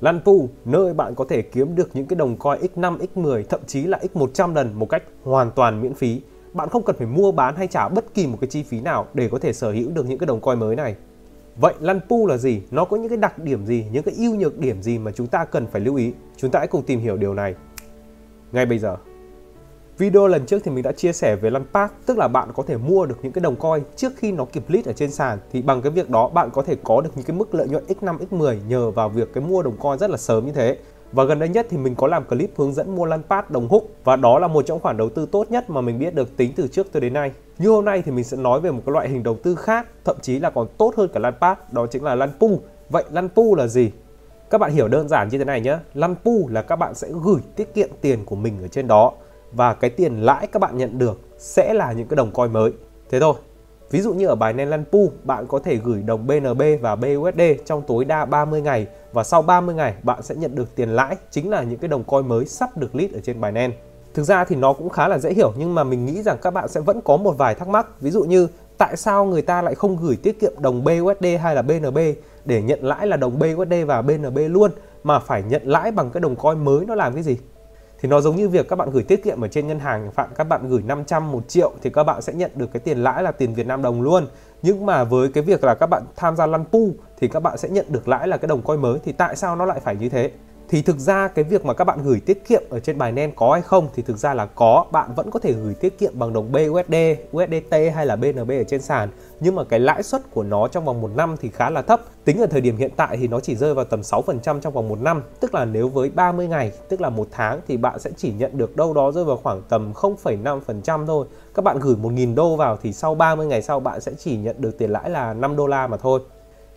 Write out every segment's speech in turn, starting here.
Lăn Pu, nơi bạn có thể kiếm được những cái đồng coin x5, x10, thậm chí là x100 lần một cách hoàn toàn miễn phí. Bạn không cần phải mua bán hay trả bất kỳ một cái chi phí nào để có thể sở hữu được những cái đồng coin mới này. Vậy lăn Pu là gì? Nó có những cái đặc điểm gì, những cái ưu nhược điểm gì mà chúng ta cần phải lưu ý? Chúng ta hãy cùng tìm hiểu điều này ngay bây giờ. Video lần trước thì mình đã chia sẻ về lăn tức là bạn có thể mua được những cái đồng coin trước khi nó kịp list ở trên sàn thì bằng cái việc đó bạn có thể có được những cái mức lợi nhuận x5 x10 nhờ vào việc cái mua đồng coin rất là sớm như thế. Và gần đây nhất thì mình có làm clip hướng dẫn mua lăn đồng húc và đó là một trong khoản đầu tư tốt nhất mà mình biết được tính từ trước tới đến nay. Như hôm nay thì mình sẽ nói về một cái loại hình đầu tư khác, thậm chí là còn tốt hơn cả lăn đó chính là lăn. Vậy lăn là gì? Các bạn hiểu đơn giản như thế này nhé. Lăn là các bạn sẽ gửi tiết kiệm tiền của mình ở trên đó và cái tiền lãi các bạn nhận được sẽ là những cái đồng coin mới. Thế thôi. Ví dụ như ở bài Nenland Pool, bạn có thể gửi đồng BNB và BUSD trong tối đa 30 ngày và sau 30 ngày bạn sẽ nhận được tiền lãi chính là những cái đồng coin mới sắp được list ở trên bài Thực ra thì nó cũng khá là dễ hiểu nhưng mà mình nghĩ rằng các bạn sẽ vẫn có một vài thắc mắc. Ví dụ như tại sao người ta lại không gửi tiết kiệm đồng BUSD hay là BNB để nhận lãi là đồng BUSD và BNB luôn mà phải nhận lãi bằng cái đồng coin mới nó làm cái gì? Thì nó giống như việc các bạn gửi tiết kiệm ở trên ngân hàng phạm các bạn gửi 500 một triệu thì các bạn sẽ nhận được cái tiền lãi là tiền Việt Nam đồng luôn. Nhưng mà với cái việc là các bạn tham gia lăn pu thì các bạn sẽ nhận được lãi là cái đồng coi mới. Thì tại sao nó lại phải như thế? Thì thực ra cái việc mà các bạn gửi tiết kiệm ở trên bài nen có hay không thì thực ra là có bạn vẫn có thể gửi tiết kiệm bằng đồng BUSD, USDT hay là BNB ở trên sàn. Nhưng mà cái lãi suất của nó trong vòng một năm thì khá là thấp. Tính ở thời điểm hiện tại thì nó chỉ rơi vào tầm 6% trong vòng một năm. Tức là nếu với 30 ngày tức là một tháng thì bạn sẽ chỉ nhận được đâu đó rơi vào khoảng tầm 0,5% thôi. Các bạn gửi 1.000 đô vào thì sau 30 ngày sau bạn sẽ chỉ nhận được tiền lãi là 5 đô la mà thôi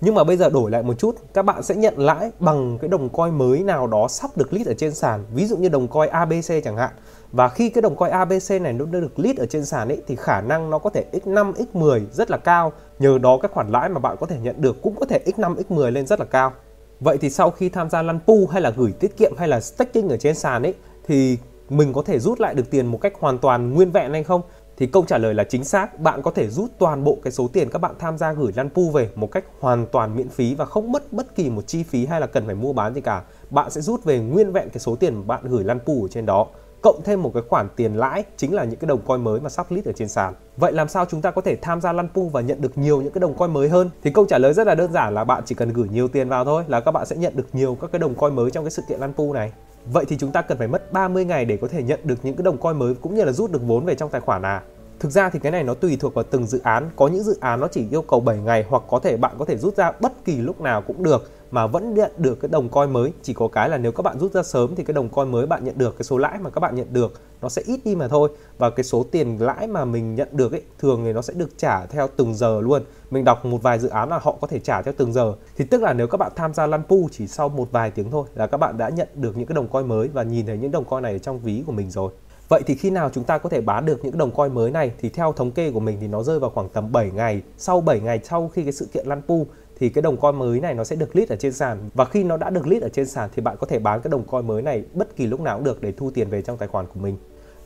nhưng mà bây giờ đổi lại một chút, các bạn sẽ nhận lãi bằng cái đồng coin mới nào đó sắp được list ở trên sàn, ví dụ như đồng coin ABC chẳng hạn. Và khi cái đồng coin ABC này nó được list ở trên sàn ấy thì khả năng nó có thể x5, x10 rất là cao. Nhờ đó cái khoản lãi mà bạn có thể nhận được cũng có thể x5, x10 lên rất là cao. Vậy thì sau khi tham gia lăn pool hay là gửi tiết kiệm hay là staking ở trên sàn ấy thì mình có thể rút lại được tiền một cách hoàn toàn nguyên vẹn hay không? Thì câu trả lời là chính xác, bạn có thể rút toàn bộ cái số tiền các bạn tham gia gửi lăn pu về một cách hoàn toàn miễn phí và không mất bất kỳ một chi phí hay là cần phải mua bán gì cả. Bạn sẽ rút về nguyên vẹn cái số tiền bạn gửi lăn pu ở trên đó cộng thêm một cái khoản tiền lãi chính là những cái đồng coin mới mà sắp list ở trên sàn. Vậy làm sao chúng ta có thể tham gia lăn pool và nhận được nhiều những cái đồng coin mới hơn? Thì câu trả lời rất là đơn giản là bạn chỉ cần gửi nhiều tiền vào thôi là các bạn sẽ nhận được nhiều các cái đồng coin mới trong cái sự kiện lăn pool này. Vậy thì chúng ta cần phải mất 30 ngày để có thể nhận được những cái đồng coin mới cũng như là rút được vốn về trong tài khoản à? Thực ra thì cái này nó tùy thuộc vào từng dự án, có những dự án nó chỉ yêu cầu 7 ngày hoặc có thể bạn có thể rút ra bất kỳ lúc nào cũng được mà vẫn nhận được cái đồng coin mới. Chỉ có cái là nếu các bạn rút ra sớm thì cái đồng coin mới bạn nhận được, cái số lãi mà các bạn nhận được nó sẽ ít đi mà thôi. Và cái số tiền lãi mà mình nhận được ấy, thường thì nó sẽ được trả theo từng giờ luôn. Mình đọc một vài dự án là họ có thể trả theo từng giờ. Thì tức là nếu các bạn tham gia lăn pu chỉ sau một vài tiếng thôi là các bạn đã nhận được những cái đồng coin mới và nhìn thấy những đồng coin này trong ví của mình rồi. Vậy thì khi nào chúng ta có thể bán được những đồng coin mới này thì theo thống kê của mình thì nó rơi vào khoảng tầm 7 ngày. Sau 7 ngày sau khi cái sự kiện lăn pu thì cái đồng coin mới này nó sẽ được list ở trên sàn và khi nó đã được list ở trên sàn thì bạn có thể bán cái đồng coin mới này bất kỳ lúc nào cũng được để thu tiền về trong tài khoản của mình.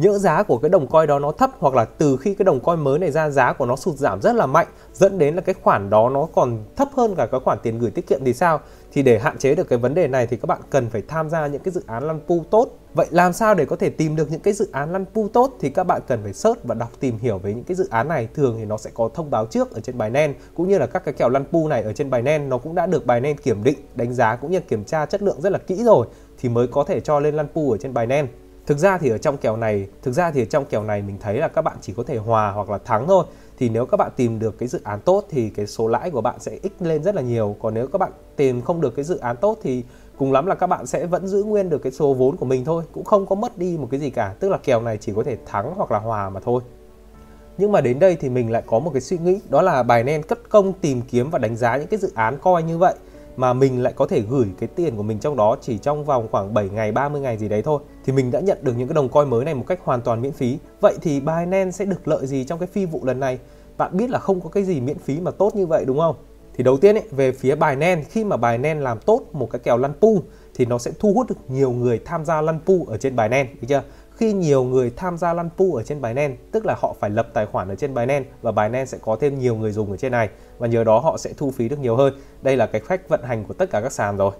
Nhỡ giá của cái đồng coin đó nó thấp hoặc là từ khi cái đồng coin mới này ra giá của nó sụt giảm rất là mạnh dẫn đến là cái khoản đó nó còn thấp hơn cả cái khoản tiền gửi tiết kiệm thì sao? Thì để hạn chế được cái vấn đề này thì các bạn cần phải tham gia những cái dự án lăn pool tốt. Vậy làm sao để có thể tìm được những cái dự án lăn pool tốt thì các bạn cần phải search và đọc tìm hiểu về những cái dự án này. Thường thì nó sẽ có thông báo trước ở trên bài nen cũng như là các cái kèo lăn pool này ở trên bài nen nó cũng đã được bài nen kiểm định, đánh giá cũng như kiểm tra chất lượng rất là kỹ rồi thì mới có thể cho lên lăn pool ở trên bài nen. Thực ra thì ở trong kèo này, thực ra thì ở trong kèo này mình thấy là các bạn chỉ có thể hòa hoặc là thắng thôi. Thì nếu các bạn tìm được cái dự án tốt thì cái số lãi của bạn sẽ ít lên rất là nhiều. Còn nếu các bạn tìm không được cái dự án tốt thì cùng lắm là các bạn sẽ vẫn giữ nguyên được cái số vốn của mình thôi, cũng không có mất đi một cái gì cả. Tức là kèo này chỉ có thể thắng hoặc là hòa mà thôi. Nhưng mà đến đây thì mình lại có một cái suy nghĩ đó là bài nên cất công tìm kiếm và đánh giá những cái dự án coi như vậy mà mình lại có thể gửi cái tiền của mình trong đó chỉ trong vòng khoảng 7 ngày 30 ngày gì đấy thôi thì mình đã nhận được những cái đồng coin mới này một cách hoàn toàn miễn phí. Vậy thì Binance sẽ được lợi gì trong cái phi vụ lần này? Bạn biết là không có cái gì miễn phí mà tốt như vậy đúng không? Thì đầu tiên ấy, về phía Binance khi mà Binance làm tốt một cái kèo lăn pool thì nó sẽ thu hút được nhiều người tham gia lăn pool ở trên Binance, được chưa? Khi nhiều người tham gia lăn pool ở trên Binance, tức là họ phải lập tài khoản ở trên Binance và Binance sẽ có thêm nhiều người dùng ở trên này và nhờ đó họ sẽ thu phí được nhiều hơn. Đây là cái cách vận hành của tất cả các sàn rồi.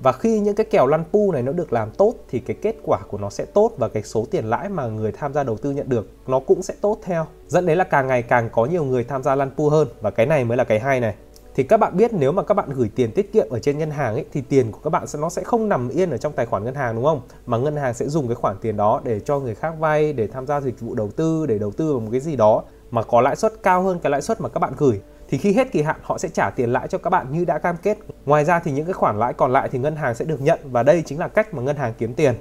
và khi những cái kèo lăn pu này nó được làm tốt thì cái kết quả của nó sẽ tốt và cái số tiền lãi mà người tham gia đầu tư nhận được nó cũng sẽ tốt theo dẫn đến là càng ngày càng có nhiều người tham gia lăn pu hơn và cái này mới là cái hay này thì các bạn biết nếu mà các bạn gửi tiền tiết kiệm ở trên ngân hàng ấy thì tiền của các bạn sẽ, nó sẽ không nằm yên ở trong tài khoản ngân hàng, đúng không mà ngân hàng sẽ dùng cái khoản tiền đó để cho người khác vay, để tham gia dịch vụ đầu tư, để đầu tư vào một cái gì đó mà có lãi suất cao hơn cái lãi suất mà các bạn gửi thì khi hết kỳ hạn, họ sẽ trả tiền lãi cho các bạn như đã cam kết. Ngoài ra thì những cái khoản lãi còn lại thì ngân hàng sẽ được nhận và đây chính là cách mà ngân hàng kiếm tiền.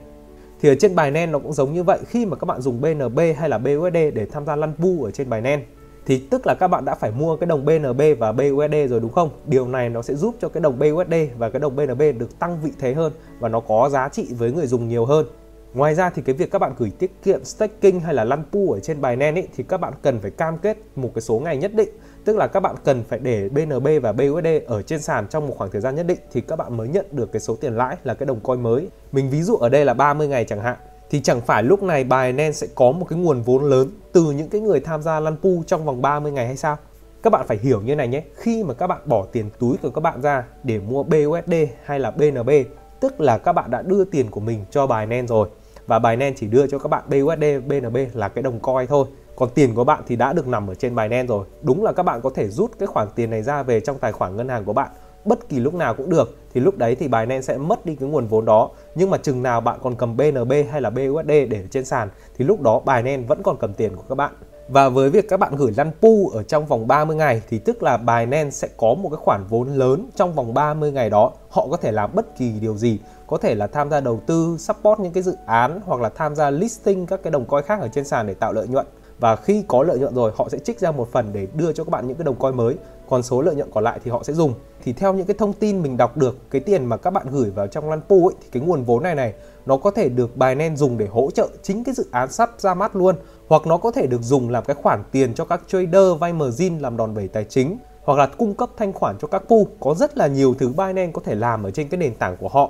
Thì ở trên bài Binance nó cũng giống như vậy, khi mà các bạn dùng BNB hay là BUSD để tham gia lăn bu ở trên bài Binance thì tức là các bạn đã phải mua cái đồng BNB và BUSD rồi đúng không? Điều này nó sẽ giúp cho cái đồng BUSD và cái đồng BNB được tăng vị thế hơn và nó có giá trị với người dùng nhiều hơn. Ngoài ra thì cái việc các bạn gửi tiết kiệm staking hay là lăn pu ở trên bài Binance ấy, thì các bạn cần phải cam kết một cái số ngày nhất định tức là các bạn cần phải để BNB và BUSD ở trên sàn trong một khoảng thời gian nhất định thì các bạn mới nhận được cái số tiền lãi là cái đồng coin mới. Mình ví dụ ở đây là 30 ngày chẳng hạn thì chẳng phải lúc này Binance sẽ có một cái nguồn vốn lớn từ những cái người tham gia lăn pu trong vòng 30 ngày hay sao? Các bạn phải hiểu như này nhé, khi mà các bạn bỏ tiền túi của các bạn ra để mua BUSD hay là BNB, tức là các bạn đã đưa tiền của mình cho Binance rồi và Binance chỉ đưa cho các bạn BUSD, BNB là cái đồng coin thôi còn tiền của bạn thì đã được nằm ở trên Binance rồi. Đúng là các bạn có thể rút cái khoản tiền này ra về trong tài khoản ngân hàng của bạn bất kỳ lúc nào cũng được thì lúc đấy thì Binance sẽ mất đi cái nguồn vốn đó. Nhưng mà chừng nào bạn còn cầm BNB hay là BUSD để trên sàn thì lúc đó Binance vẫn còn cầm tiền của các bạn. Và với việc các bạn gửi lăn pu ở trong vòng 30 ngày thì tức là Binance sẽ có một cái khoản vốn lớn trong vòng 30 ngày đó. Họ có thể làm bất kỳ điều gì, có thể là tham gia đầu tư, support những cái dự án hoặc là tham gia listing các cái đồng coin khác ở trên sàn để tạo lợi nhuận. Và khi có lợi nhuận rồi họ sẽ trích ra một phần để đưa cho các bạn những cái đồng coin mới còn số lợi nhuận còn lại thì họ sẽ dùng. Thì theo những cái thông tin mình đọc được, cái tiền mà các bạn gửi vào trong lăn pool ấy, thì cái nguồn vốn này này, nó có thể được Binance dùng để hỗ trợ chính cái dự án sắp ra mắt luôn. Hoặc nó có thể được dùng làm cái khoản tiền cho các trader vay margin làm đòn bẩy tài chính. Hoặc là cung cấp thanh khoản cho các pool có rất là nhiều thứ Binance có thể làm ở trên cái nền tảng của họ.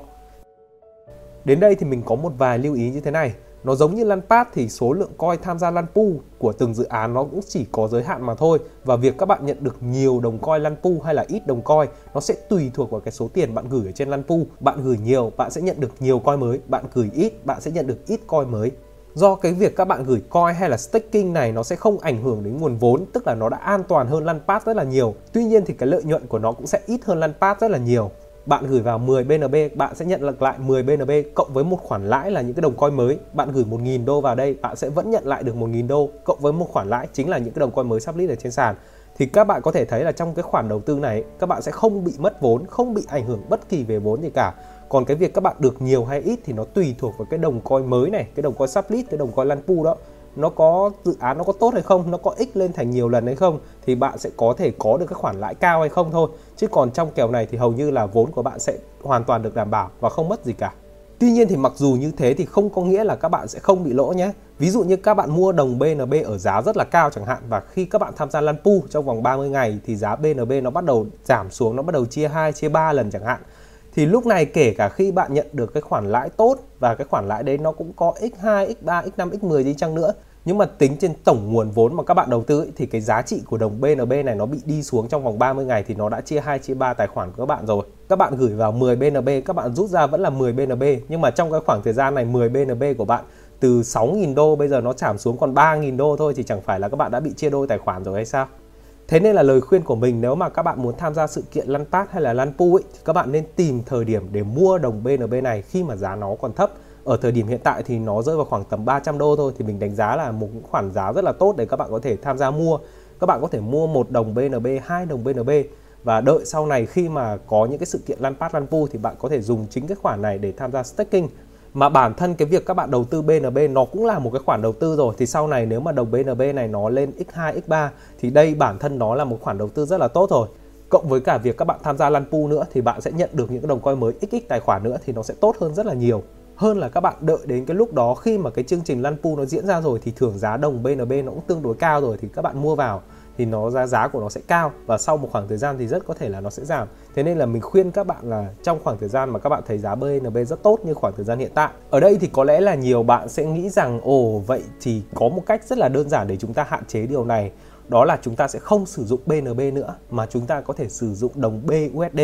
Đến đây thì mình có một vài lưu ý như thế này nó giống như lăn pad thì số lượng coin tham gia lăn pool của từng dự án nó cũng chỉ có giới hạn mà thôi. Và việc các bạn nhận được nhiều đồng coin lăn pool hay là ít đồng coin, nó sẽ tùy thuộc vào cái số tiền bạn gửi ở trên lăn pool. Bạn gửi nhiều, bạn sẽ nhận được nhiều coin mới. Bạn gửi ít, bạn sẽ nhận được ít coin mới. Do cái việc các bạn gửi coin hay là staking này nó sẽ không ảnh hưởng đến nguồn vốn, tức là nó đã an toàn hơn lăn pad rất là nhiều. Tuy nhiên thì cái lợi nhuận của nó cũng sẽ ít hơn lăn pad rất là nhiều bạn gửi vào 10 BNB bạn sẽ nhận được lại 10 BNB cộng với một khoản lãi là những cái đồng coin mới. Bạn gửi 1.000 đô vào đây, bạn sẽ vẫn nhận lại được 1.000 đô cộng với một khoản lãi chính là những cái đồng coin mới sắp lít ở trên sàn. Thì các bạn có thể thấy là trong cái khoản đầu tư này, các bạn sẽ không bị mất vốn, không bị ảnh hưởng bất kỳ về vốn gì cả. Còn cái việc các bạn được nhiều hay ít thì nó tùy thuộc vào cái đồng coin mới này, cái đồng coin sắp list, cái đồng coin lăn pu đó nó có dự án nó có tốt hay không nó có ích lên thành nhiều lần hay không thì bạn sẽ có thể có được các khoản lãi cao hay không thôi chứ còn trong kèo này thì hầu như là vốn của bạn sẽ hoàn toàn được đảm bảo và không mất gì cả Tuy nhiên thì mặc dù như thế thì không có nghĩa là các bạn sẽ không bị lỗ nhé. Ví dụ như các bạn mua đồng BNB ở giá rất là cao chẳng hạn và khi các bạn tham gia lăn pu trong vòng 30 ngày thì giá BNB nó bắt đầu giảm xuống, nó bắt đầu chia 2, chia 3 lần chẳng hạn. Thì lúc này kể cả khi bạn nhận được cái khoản lãi tốt và cái khoản lãi đấy nó cũng có x2, x3, x5, x10 đi chăng nữa nhưng mà tính trên tổng nguồn vốn mà các bạn đầu tư ấy, thì cái giá trị của đồng BNB này nó bị đi xuống trong vòng 30 ngày thì nó đã chia 2 chia 3 tài khoản của các bạn rồi. Các bạn gửi vào 10 BNB, các bạn rút ra vẫn là 10 BNB nhưng mà trong cái khoảng thời gian này 10 BNB của bạn từ 6.000 đô bây giờ nó giảm xuống còn 3.000 đô thôi thì chẳng phải là các bạn đã bị chia đôi tài khoản rồi hay sao? Thế nên là lời khuyên của mình nếu mà các bạn muốn tham gia sự kiện lăn pass hay là lăn pu ấy, thì các bạn nên tìm thời điểm để mua đồng BNB này khi mà giá nó còn thấp. Ở thời điểm hiện tại thì nó rơi vào khoảng tầm 300 đô thôi thì mình đánh giá là một khoản giá rất là tốt để các bạn có thể tham gia mua. Các bạn có thể mua một đồng BNB hai đồng BNB và đợi sau này khi mà có những cái sự kiện lăn pat lăn pu thì bạn có thể dùng chính cái khoản này để tham gia staking mà bản thân cái việc các bạn đầu tư BNB nó cũng là một cái khoản đầu tư rồi. Thì sau này nếu mà đồng BNB này nó lên x2 x3 thì đây bản thân nó là một khoản đầu tư rất là tốt rồi. Cộng với cả việc các bạn tham gia lăn pool nữa, thì bạn sẽ nhận được những cái đồng coin mới xx tài khoản nữa, thì nó sẽ tốt hơn rất là nhiều. Hơn là các bạn đợi đến cái lúc đó khi mà cái chương trình lăn pool nó diễn ra rồi, thì thưởng giá đồng BNB nó cũng tương đối cao rồi, thì các bạn mua vào thì nó giá giá của nó sẽ cao và sau một khoảng thời gian thì rất có thể là nó sẽ giảm. Thế nên là mình khuyên các bạn là trong khoảng thời gian mà các bạn thấy giá BNB rất tốt như khoảng thời gian hiện tại. Ở đây thì có lẽ là nhiều bạn sẽ nghĩ rằng ồ vậy thì có một cách rất là đơn giản để chúng ta hạn chế điều này. Đó là chúng ta sẽ không sử dụng BNB nữa mà chúng ta có thể sử dụng đồng BUSD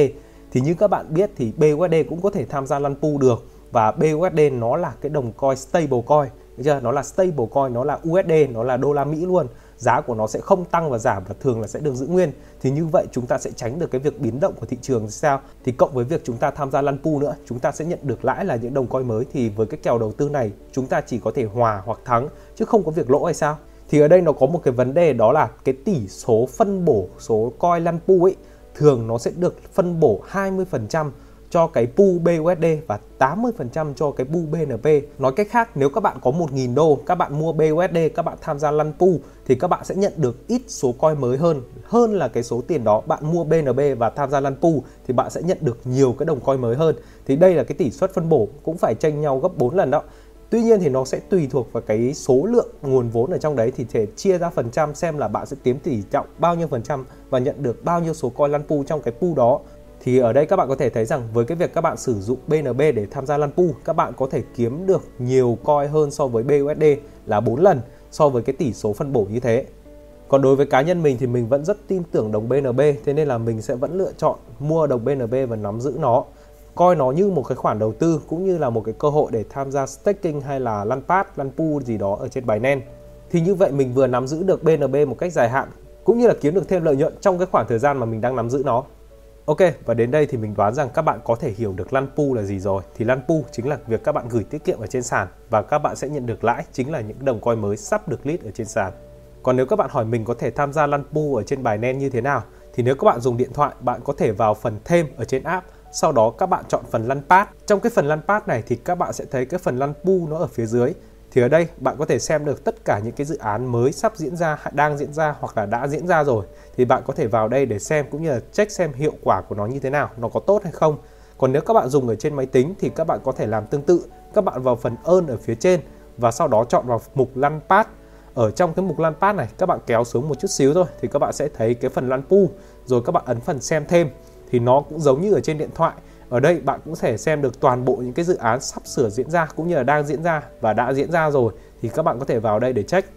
Thì như các bạn biết thì BUSD cũng có thể tham gia lăn pool được và BUSD nó là cái đồng coin stable coin, được chưa? Nó là stable coin, nó là USD, nó là đô la Mỹ luôn giá của nó sẽ không tăng và giảm và thường là sẽ được giữ nguyên. Thì như vậy chúng ta sẽ tránh được cái việc biến động của thị trường sao? Thì cộng với việc chúng ta tham gia lăn pu nữa, chúng ta sẽ nhận được lãi là những đồng coin mới. Thì với cái kèo đầu tư này, chúng ta chỉ có thể hòa hoặc thắng, chứ không có việc lỗ hay sao? Thì ở đây nó có một cái vấn đề đó là cái tỷ số phân bổ, số coin lăn pu ấy, thường nó sẽ được phân bổ 20% cho cái pool BUSD và 80% cho cái pool BNP. Nói cách khác, nếu các bạn có 1.000 đô, các bạn mua BUSD, các bạn tham gia lăn pool thì các bạn sẽ nhận được ít số coin mới hơn. Hơn là cái số tiền đó bạn mua BNB và tham gia lăn pool thì bạn sẽ nhận được nhiều cái đồng coin mới hơn. Thì đây là cái tỷ suất phân bổ cũng phải tranh nhau gấp 4 lần đó. Tuy nhiên thì nó sẽ tùy thuộc vào cái số lượng nguồn vốn ở trong đấy thì thể chia ra phần trăm xem là bạn sẽ tiếm tỷ trọng bao nhiêu phần trăm và nhận được bao nhiêu số coin lăn pool trong cái pool đó thì ở đây các bạn có thể thấy rằng với cái việc các bạn sử dụng BNB để tham gia lăn pool các bạn có thể kiếm được nhiều coin hơn so với BUSD là 4 lần so với cái tỷ số phân bổ như thế. Còn đối với cá nhân mình thì mình vẫn rất tin tưởng đồng BNB thế nên là mình sẽ vẫn lựa chọn mua đồng BNB và nắm giữ nó. Coi nó như một cái khoản đầu tư cũng như là một cái cơ hội để tham gia staking hay là lăn pad, lăn pool gì đó ở trên Binance. Thì như vậy mình vừa nắm giữ được BNB một cách dài hạn cũng như là kiếm được thêm lợi nhuận trong cái khoảng thời gian mà mình đang nắm giữ nó. Ok, và đến đây thì mình đoán rằng các bạn có thể hiểu được lăn pu là gì rồi. Thì lăn pu chính là việc các bạn gửi tiết kiệm ở trên sàn và các bạn sẽ nhận được lãi chính là những đồng coin mới sắp được list ở trên sàn. Còn nếu các bạn hỏi mình có thể tham gia lăn pu ở trên bài nen như thế nào thì nếu các bạn dùng điện thoại bạn có thể vào phần thêm ở trên app sau đó các bạn chọn phần lăn pad. Trong cái phần lăn pad này thì các bạn sẽ thấy cái phần lăn pu nó ở phía dưới thì ở đây bạn có thể xem được tất cả những cái dự án mới sắp diễn ra, đang diễn ra hoặc là đã diễn ra rồi thì bạn có thể vào đây để xem cũng như là check xem hiệu quả của nó như thế nào, nó có tốt hay không. Còn nếu các bạn dùng ở trên máy tính thì các bạn có thể làm tương tự, các bạn vào phần ơn ở phía trên và sau đó chọn vào mục lăn pad. Ở trong cái mục lăn pad này các bạn kéo xuống một chút xíu thôi thì các bạn sẽ thấy cái phần lăn pu, rồi các bạn ấn phần xem thêm thì nó cũng giống như ở trên điện thoại ở đây bạn cũng sẽ xem được toàn bộ những cái dự án sắp sửa diễn ra cũng như là đang diễn ra và đã diễn ra rồi thì các bạn có thể vào đây để check.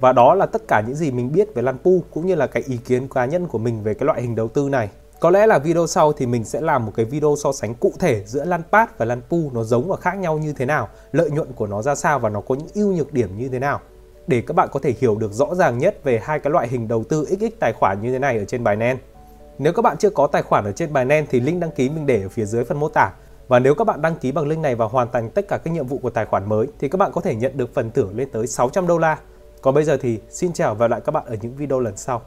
Và đó là tất cả những gì mình biết về Lanpu cũng như là cái ý kiến cá nhân của mình về cái loại hình đầu tư này. Có lẽ là video sau thì mình sẽ làm một cái video so sánh cụ thể giữa Lanpad và Lanpu nó giống và khác nhau như thế nào, lợi nhuận của nó ra sao và nó có những ưu nhược điểm như thế nào để các bạn có thể hiểu được rõ ràng nhất về hai cái loại hình đầu tư XX tài khoản như thế này ở trên Binance. Nếu các bạn chưa có tài khoản ở trên Binance thì link đăng ký mình để ở phía dưới phần mô tả. Và nếu các bạn đăng ký bằng link này và hoàn thành tất cả các nhiệm vụ của tài khoản mới thì các bạn có thể nhận được phần thưởng lên tới 600 đô la. Còn bây giờ thì xin chào và hẹn lại các bạn ở những video lần sau.